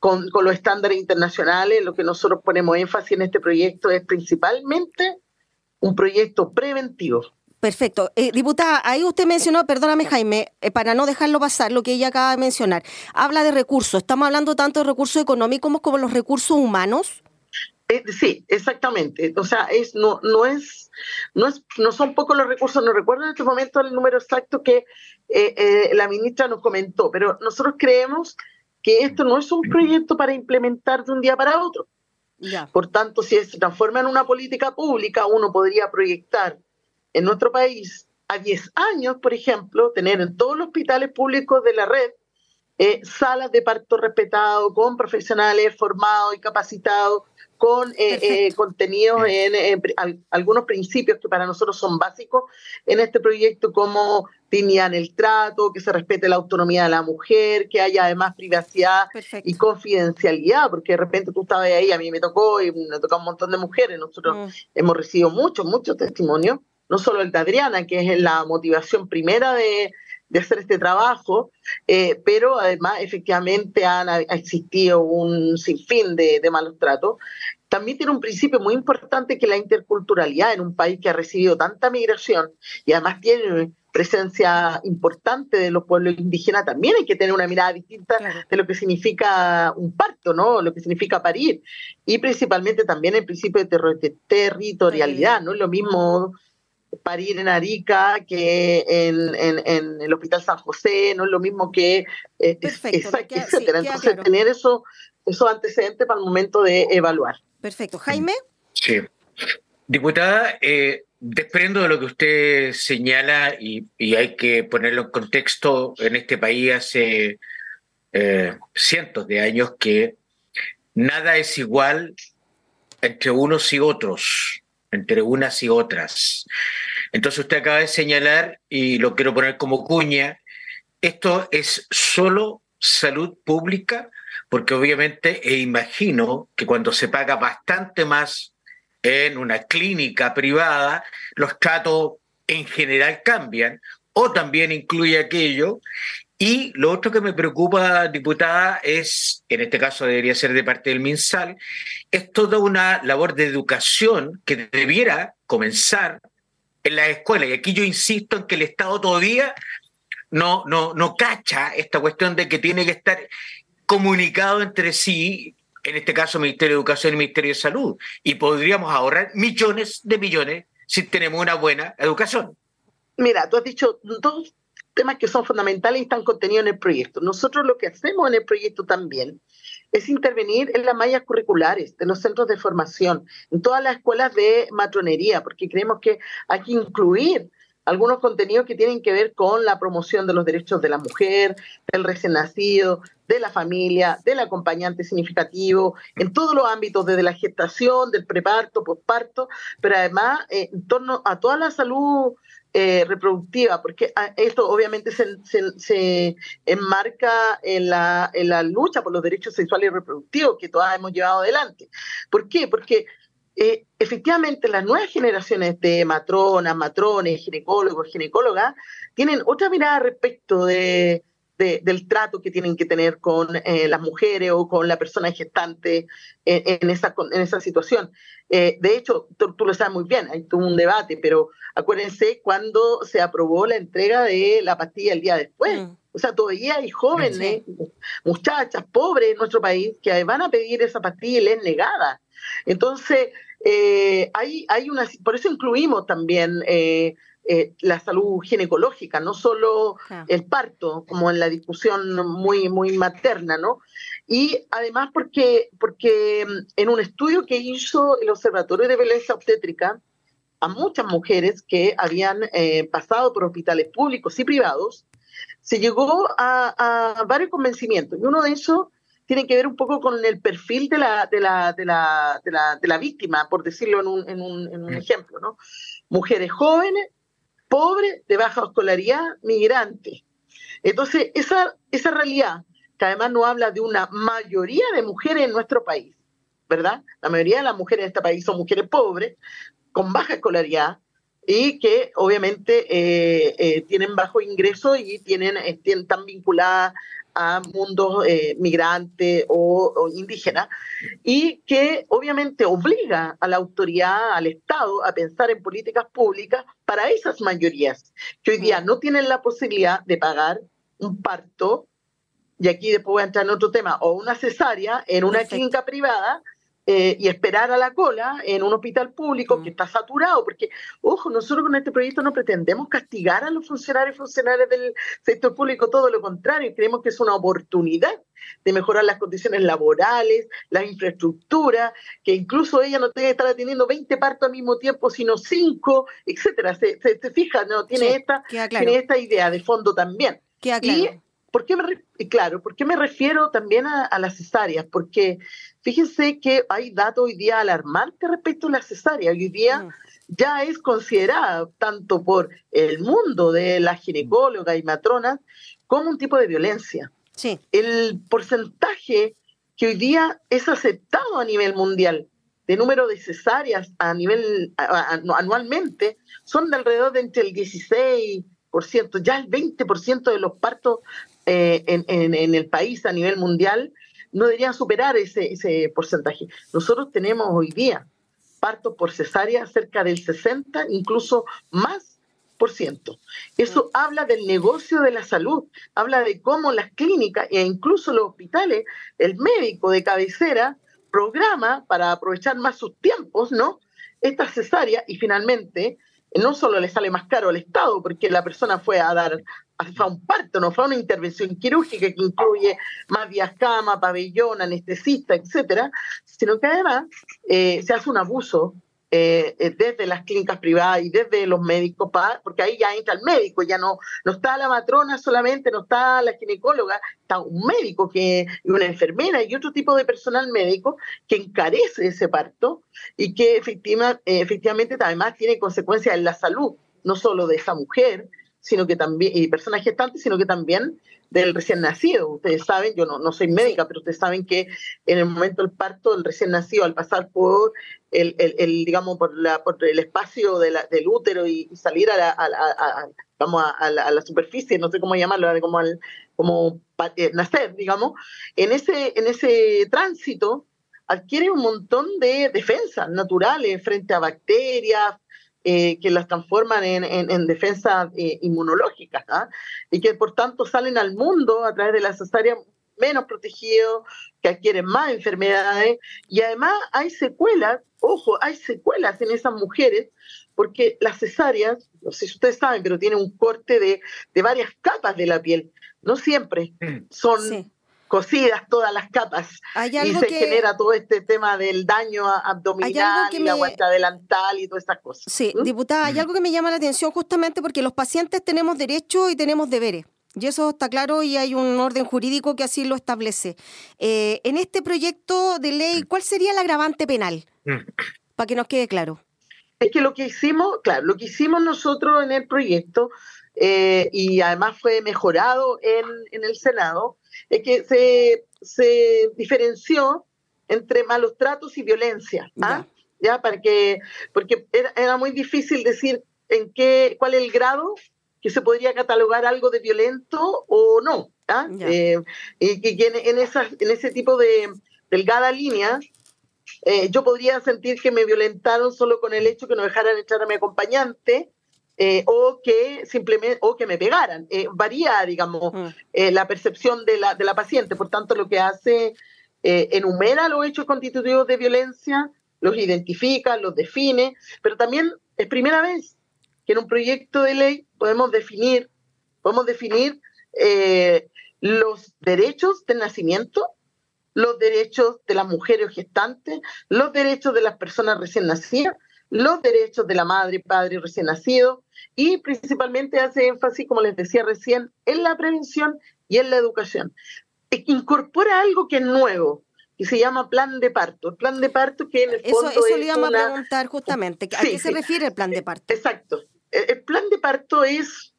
con, los estándares internacionales, lo que nosotros ponemos énfasis en este proyecto es principalmente un proyecto preventivo. Perfecto. Eh, diputada, ahí usted mencionó, perdóname Jaime, eh, para no dejarlo pasar, lo que ella acaba de mencionar, habla de recursos. ¿Estamos hablando tanto de recursos económicos como los recursos humanos? Eh, sí, exactamente. O sea, es, no, no, es, no, es, no son pocos los recursos. No recuerdo en este momento el número exacto que la ministra nos comentó, pero nosotros creemos que esto no es un proyecto para implementar de un día para otro. Por tanto, si se transforma en una política pública, uno podría proyectar en nuestro país a 10 años, por ejemplo, tener en todos los hospitales públicos de la red eh, salas de parto respetado, con profesionales formados y capacitados, con eh, eh, contenidos en, algunos principios que para nosotros son básicos en este proyecto, como dignidad en el trato, que se respete la autonomía de la mujer, que haya además privacidad y confidencialidad, porque de repente tú estabas ahí, a mí me tocó y me tocó un montón de mujeres, nosotros mm. hemos recibido muchos, muchos testimonios, no solo el de Adriana, que es la motivación primera de, hacer este trabajo, eh, pero además efectivamente han, ha existido un sinfín de, de malos tratos. También tiene un principio muy importante que la interculturalidad en un país que ha recibido tanta migración y además tiene presencia importante de los pueblos indígenas, también hay que tener una mirada distinta de lo que significa un parto, ¿no? Lo que significa parir. Y principalmente también el principio de, territorialidad, ¿no? Es lo mismo parir en Arica que en, el Hospital San José, no es lo mismo que... Eh, etcétera. Entonces, tener eso, esos antecedentes para el momento de evaluar. Perfecto. Jaime. Sí. Diputada, eh, desprendo de lo que usted señala y, hay que ponerlo en contexto, en este país hace eh, cientos de años que nada es igual entre unos y otros, entre unas y otras. Entonces usted acaba de señalar, y lo quiero poner como cuña, esto es solo salud pública, porque obviamente e imagino que cuando se paga bastante más en una clínica privada, los tratos en general cambian, o también incluye aquello. Y lo otro que me preocupa, diputada, es, en este caso debería ser de parte del MinSal, es toda una labor de educación que debiera comenzar en las escuelas. Y aquí yo insisto en que el Estado todavía no, no, no cacha esta cuestión de que tiene que estar comunicado entre sí, en este caso Ministerio de Educación y Ministerio de Salud, y podríamos ahorrar millones de millones si tenemos una buena educación. Mira, tú has dicho dos temas que son fundamentales y están contenidos en el proyecto. Nosotros lo que hacemos en el proyecto también es intervenir en las mallas curriculares de los centros de formación, en todas las escuelas de matronería, porque creemos que hay que incluir algunos contenidos que tienen que ver con la promoción de los derechos de la mujer, del recién nacido, de la familia, del acompañante significativo, en todos los ámbitos, desde la gestación, del preparto, posparto, pero además eh, en torno a toda la salud eh, reproductiva, porque ah, esto obviamente se, enmarca en la, lucha por los derechos sexuales y reproductivos que todas hemos llevado adelante. ¿Por qué? Porque eh, efectivamente las nuevas generaciones de matronas, matrones, ginecólogos, ginecólogas, tienen otra mirada respecto de, del trato que tienen que tener con eh, las mujeres o con la persona gestante en, esa, en esa situación. Eh, de hecho, tú, lo sabes muy bien, hay todo un debate, pero acuérdense cuando se aprobó la entrega de la pastilla el día después. Mm. O sea, todavía hay jóvenes, muchachas, pobres en nuestro país, que van a pedir esa pastilla y les es negada. Entonces, eh, hay, hay una, por eso incluimos también eh, eh, la salud ginecológica, no solo el parto, como en la discusión muy, muy materna, ¿no? Y además porque, porque mm, en un estudio que hizo el Observatorio de Belleza Obstétrica, a muchas mujeres que habían pasado por hospitales públicos y privados, se llegó a, a varios convencimientos. Y uno de esos tiene que ver un poco con el perfil de la, de la, de la, de la, de la víctima, por decirlo en un, en un, en un ejemplo, ¿no? Mujeres jóvenes, pobres, de baja escolaridad, migrantes. Entonces, esa, esa realidad, que además no habla de una mayoría de mujeres en nuestro país, ¿verdad? La mayoría de las mujeres en este país son mujeres pobres, con baja escolaridad, y que obviamente eh, eh, tienen bajo ingreso y tienen, están vinculadas a mundos eh, migrantes o, indígenas y que obviamente obliga a la autoridad, al Estado, a pensar en políticas públicas para esas mayorías que hoy día no tienen la posibilidad de pagar un parto, y aquí después voy a entrar en otro tema, o una cesárea en una clínica privada eh, y esperar a la cola en un hospital público que está saturado, porque, ojo, nosotros con este proyecto no pretendemos castigar a los funcionarios y funcionarios del sector público, todo lo contrario, creemos que es una oportunidad de mejorar las condiciones laborales, la infraestructura, que incluso ella no tenga que estar atendiendo 20 partos al mismo tiempo, sino 5, etcétera. Se, se, fija, ¿no? Tiene, esta, tiene esta idea de fondo también. Y, ¿por qué me, claro, ¿por qué me refiero también a, a las cesáreas? Porque Fíjense que hay datos hoy día alarmantes respecto a la cesárea. Hoy día ya es considerada tanto por el mundo de las ginecólogas y matronas como un tipo de violencia. Sí. El porcentaje que hoy día es aceptado a nivel mundial de número de cesáreas a nivel anualmente son de alrededor de entre el 16%, ya el 20% de los partos eh, en, en, el país a nivel mundial no deberían superar ese, ese porcentaje. Nosotros tenemos hoy día partos por cesárea cerca del 60, incluso más por ciento. Eso habla del negocio de la salud, habla de cómo las clínicas e incluso los hospitales, el médico de cabecera programa para aprovechar más sus tiempos, ¿no? Esta cesárea y finalmente no solo le sale más caro al Estado porque la persona fue a dar fue un parto, no fue una intervención quirúrgica que incluye más vías cama, pabellón, anestesista, etcétera, sino que además eh, se hace un abuso eh, eh, desde las clínicas privadas y desde los médicos, porque ahí ya entra el médico, ya no, no está la matrona solamente, no está la ginecóloga, está un médico, que, una enfermera y otro tipo de personal médico que encarece ese parto y que efectiva, efectivamente además tiene consecuencias en la salud, no solo de esa mujer, sino que también, y personas gestantes, sino que también del recién nacido. Ustedes saben, yo no, no soy médica, pero ustedes saben que en el momento del parto del recién nacido, al pasar por el, el, digamos, por, la, por el espacio de la, del útero y, salir a la, a, vamos a, la, superficie, no sé cómo llamarlo, como, al, como eh, nacer, digamos, en ese, en ese tránsito adquiere un montón de defensas naturales frente a bacterias, eh, que las transforman en, en, defensas eh, inmunológicas ¿ah? y que por tanto salen al mundo a través de la cesárea menos protegidos, que adquieren más enfermedades y además hay secuelas, ojo, hay secuelas en esas mujeres porque las cesáreas, no sé si ustedes saben, pero tienen un corte de, de varias capas de la piel. No siempre mm. son cocidas todas las capas y se genera todo este tema del daño abdominal y la vuelta adelantal y todas estas cosas. Sí, ¿Mm? diputada, hay algo que me llama la atención justamente porque los pacientes tenemos derechos y tenemos deberes. Y eso está claro y hay un orden jurídico que así lo establece. Eh, en este proyecto de ley, ¿cuál sería el agravante penal? Mm. Para que nos quede claro. Es que lo que hicimos, claro, lo que hicimos nosotros en el proyecto, eh, y además fue mejorado en, en el Senado, es que se, se diferenció entre malos tratos y violencia. ¿ah? ¿Ya? Para que, porque era, muy difícil decir en qué, cuál es el grado que se podría catalogar algo de violento o no. ¿ah? Eh, y que en, en, en ese tipo de delgada línea, eh, yo podría sentir que me violentaron solo con el hecho que no dejaran echar a mi acompañante, eh, o que simplemente o que me pegaran. Eh, varía, digamos, mm. eh, la percepción de la, de la paciente. Por tanto, lo que hace, enumera los hechos constitutivos de violencia, los identifica, los define, pero también es primera vez que en un proyecto de ley podemos definir, podemos definir los derechos del nacimiento, los derechos de las mujeres gestantes, los derechos de las personas recién nacidas, los derechos de la madre, padre recién nacido y principalmente hace énfasis, como les decía recién, en la prevención y en la educación. E incorpora algo que es nuevo, que se llama plan de parto. El plan de parto que en el fondo Eso, eso le íbamos a preguntar justamente. ¿A qué se refiere el plan de parto? Exacto. El, plan de parto es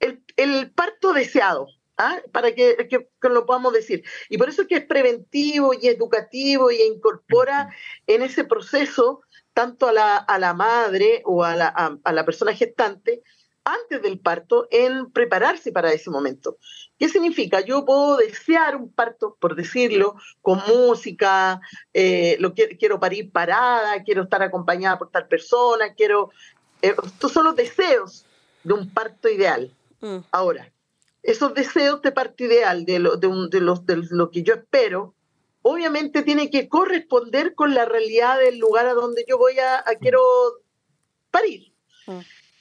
el, parto deseado. ¿ah? para que, que, lo podamos decir. Y por eso es que es preventivo y educativo y incorpora en ese proceso tanto a la, a la madre o a la, a, la persona gestante antes del parto en prepararse para ese momento. ¿Qué significa? Yo puedo desear un parto, por decirlo, con música, eh, lo quiero, parir parada, quiero estar acompañada por tal persona, quiero... Eh, estos son los deseos de un parto ideal. Mm. Ahora, esos deseos de parto ideal, de lo, de, de, los, de lo que yo espero, obviamente tiene que corresponder con la realidad del lugar a donde yo voy a, quiero parir. Mm.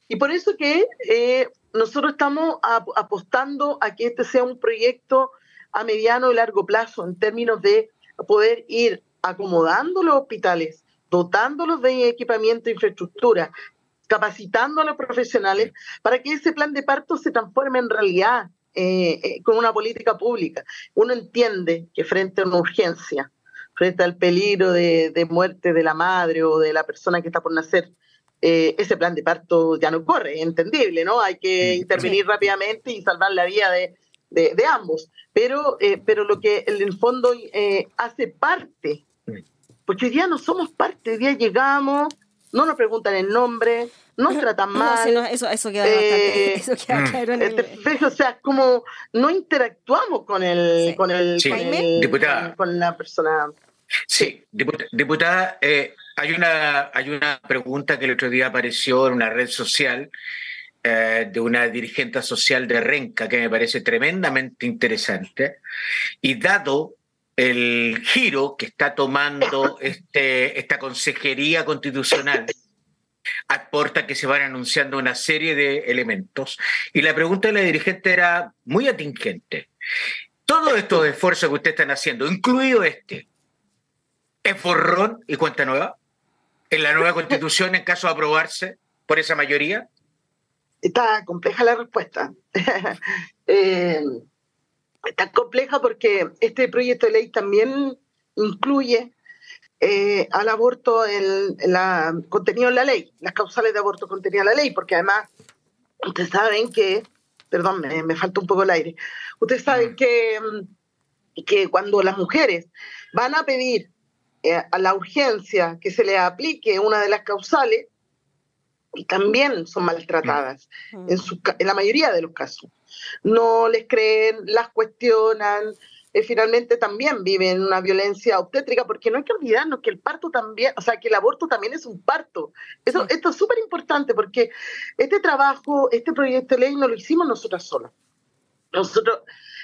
Y por eso que eh, nosotros estamos apostando a que este sea un proyecto a mediano y largo plazo en términos de poder ir acomodando los hospitales, dotándolos de equipamiento e infraestructura, capacitando a los profesionales para que ese plan de parto se transforme en realidad eh, eh, con una política pública. Uno entiende que frente a una urgencia, frente al peligro de, muerte de la madre o de la persona que está por nacer, eh, ese plan de parto ya no corre, es entendible, ¿no? Hay que intervenir rápidamente y salvar la vida de, de, ambos. Pero, pero lo que en el fondo hace parte, porque hoy día no somos parte, hoy día llegamos, no nos preguntan el nombre, nos tratan mal. eso, eso queda bastante, eso queda mm. claro en el... O sea, como no interactuamos con el, con el, con, la persona. Sí, diputada, eh, hay, una, hay una pregunta que el otro día apareció en una red social eh, de una dirigente social de Renca que me parece tremendamente interesante. Y dado el giro que está tomando este, esta consejería constitucional, aporta que se van anunciando una serie de elementos. Y la pregunta de la dirigente era muy atingente. Todos estos esfuerzos que ustedes están haciendo, incluido este, ¿es borrón y cuenta nueva? en la nueva constitución en caso de aprobarse por esa mayoría? Está compleja la respuesta. eh, está compleja porque este proyecto de ley también incluye eh, al aborto el, la, contenido en la ley, las causales de aborto contenidas en la ley, porque además ustedes saben que, perdón, me, me falta un poco el aire, ustedes saben que, que cuando las mujeres van a pedir eh, a la urgencia que se le aplique una de las causales, y también son maltratadas en, su, en la mayoría de los casos. No les creen, las cuestionan, eh, finalmente también viven una violencia obstétrica, porque no hay que olvidarnos que el parto también, o sea, que el aborto también es un parto. Eso, Esto es súper importante porque este trabajo, este proyecto de ley no lo hicimos nosotras solas. Nosotros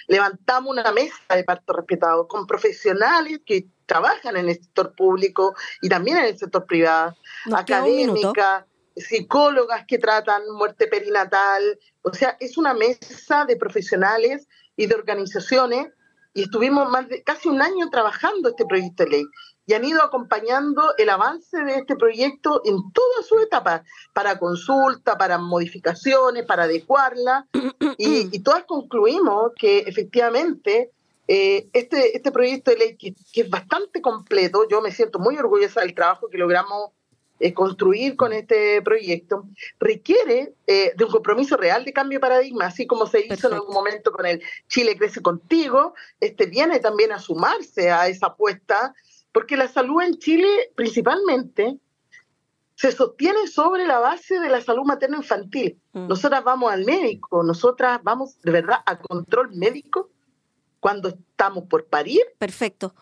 levantamos una mesa de parto respetado con profesionales que trabajan en el sector público y también en el sector privado, académicas, psicólogas que tratan muerte perinatal, o sea, es una mesa de profesionales y de organizaciones y estuvimos más de casi un año trabajando este proyecto de ley y han ido acompañando el avance de este proyecto en todas sus etapas, para consulta, para modificaciones, para adecuarla, y, y todas concluimos que efectivamente eh, este, este proyecto de ley, que, que, es bastante completo, yo me siento muy orgullosa del trabajo que logramos eh, construir con este proyecto, requiere eh, de un compromiso real de cambio de paradigma, así como se hizo Perfecto. en algún momento con el Chile Crece Contigo, este viene también a sumarse a esa apuesta, porque la salud en Chile principalmente se sostiene sobre la base de la salud materno-infantil. Mm. Nosotras vamos al médico, nosotras vamos de verdad a control médico cuando estamos por parir. Perfecto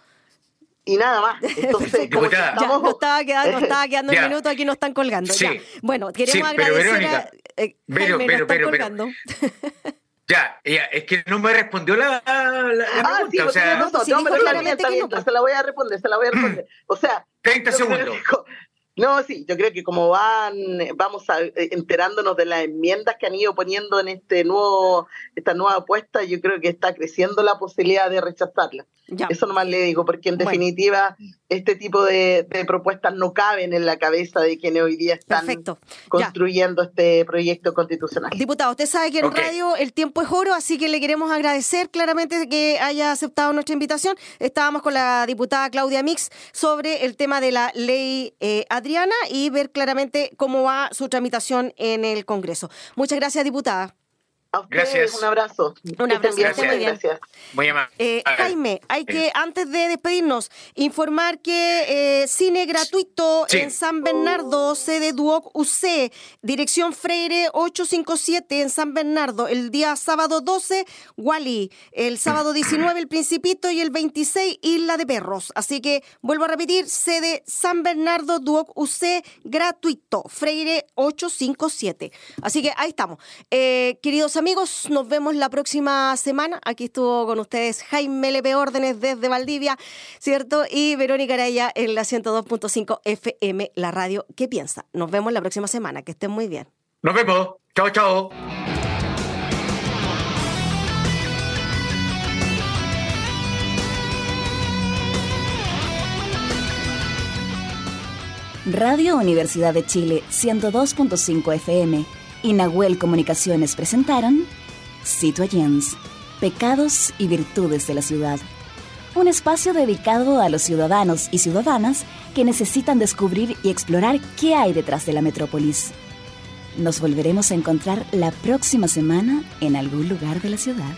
y nada más. Entonces, como ya, estamos... nos estaba quedando, nos estaba quedando un minuto, aquí nos están colgando. Sí. Ya. Bueno, queremos sí, pero agradecer Verónica, a... Eh, pero, Jaime, pero, nos están pero, colgando. Ya, ya, es que no me respondió la, la, la ah, pregunta. sí, o sea, no, no, sí, no, dijo pero claramente que bien, no. se la voy a responder, se la voy a responder. O sea, 30 yo creo segundos. No, sí, yo creo que como van, vamos a, eh, enterándonos de las enmiendas que han ido poniendo en este nuevo, esta nueva apuesta, yo creo que está creciendo la posibilidad de rechazarla. Ya. Eso nomás le digo, porque en Bueno. definitiva este tipo de, de propuestas no caben en la cabeza de quienes hoy día están Perfecto. Ya. construyendo este proyecto constitucional. Diputado, usted sabe que en radio el tiempo es oro, así que le queremos agradecer claramente que haya aceptado nuestra invitación. Estábamos con la diputada Claudia Mix sobre el tema de la ley eh, Adriana y ver claramente cómo va su tramitación en el Congreso. Muchas gracias, diputada. A ustedes Gracias. un abrazo. Un abrazo, esté muy bien. gracias. Muy amable. Eh, Jaime, hay que, antes de despedirnos, informar que eh, cine gratuito Sí. en San Bernardo, sede Duoc UC, dirección Freire 857 en San Bernardo, el día sábado 12, Wally, el sábado 19, El Principito y el 26, Isla de Perros. Así que vuelvo a repetir, sede San Bernardo, Duoc UC, gratuito, Freire 857. Así que ahí estamos. Eh, queridos amigos, nos vemos la próxima semana. Aquí estuvo con ustedes Jaime LP Órdenes desde Valdivia, ¿cierto? Y Verónica Araya en la 102.5 FM, la radio que piensa. Nos vemos la próxima semana. Que estén muy bien. Nos vemos. Chao, chao. Radio Universidad de Chile 102.5 FM y Nahuel Comunicaciones presentaron Citoyens, Pecados y Virtudes de la Ciudad. Un espacio dedicado a los ciudadanos y ciudadanas que necesitan descubrir y explorar qué hay detrás de la metrópolis. Nos volveremos a encontrar la próxima semana en algún lugar de la ciudad.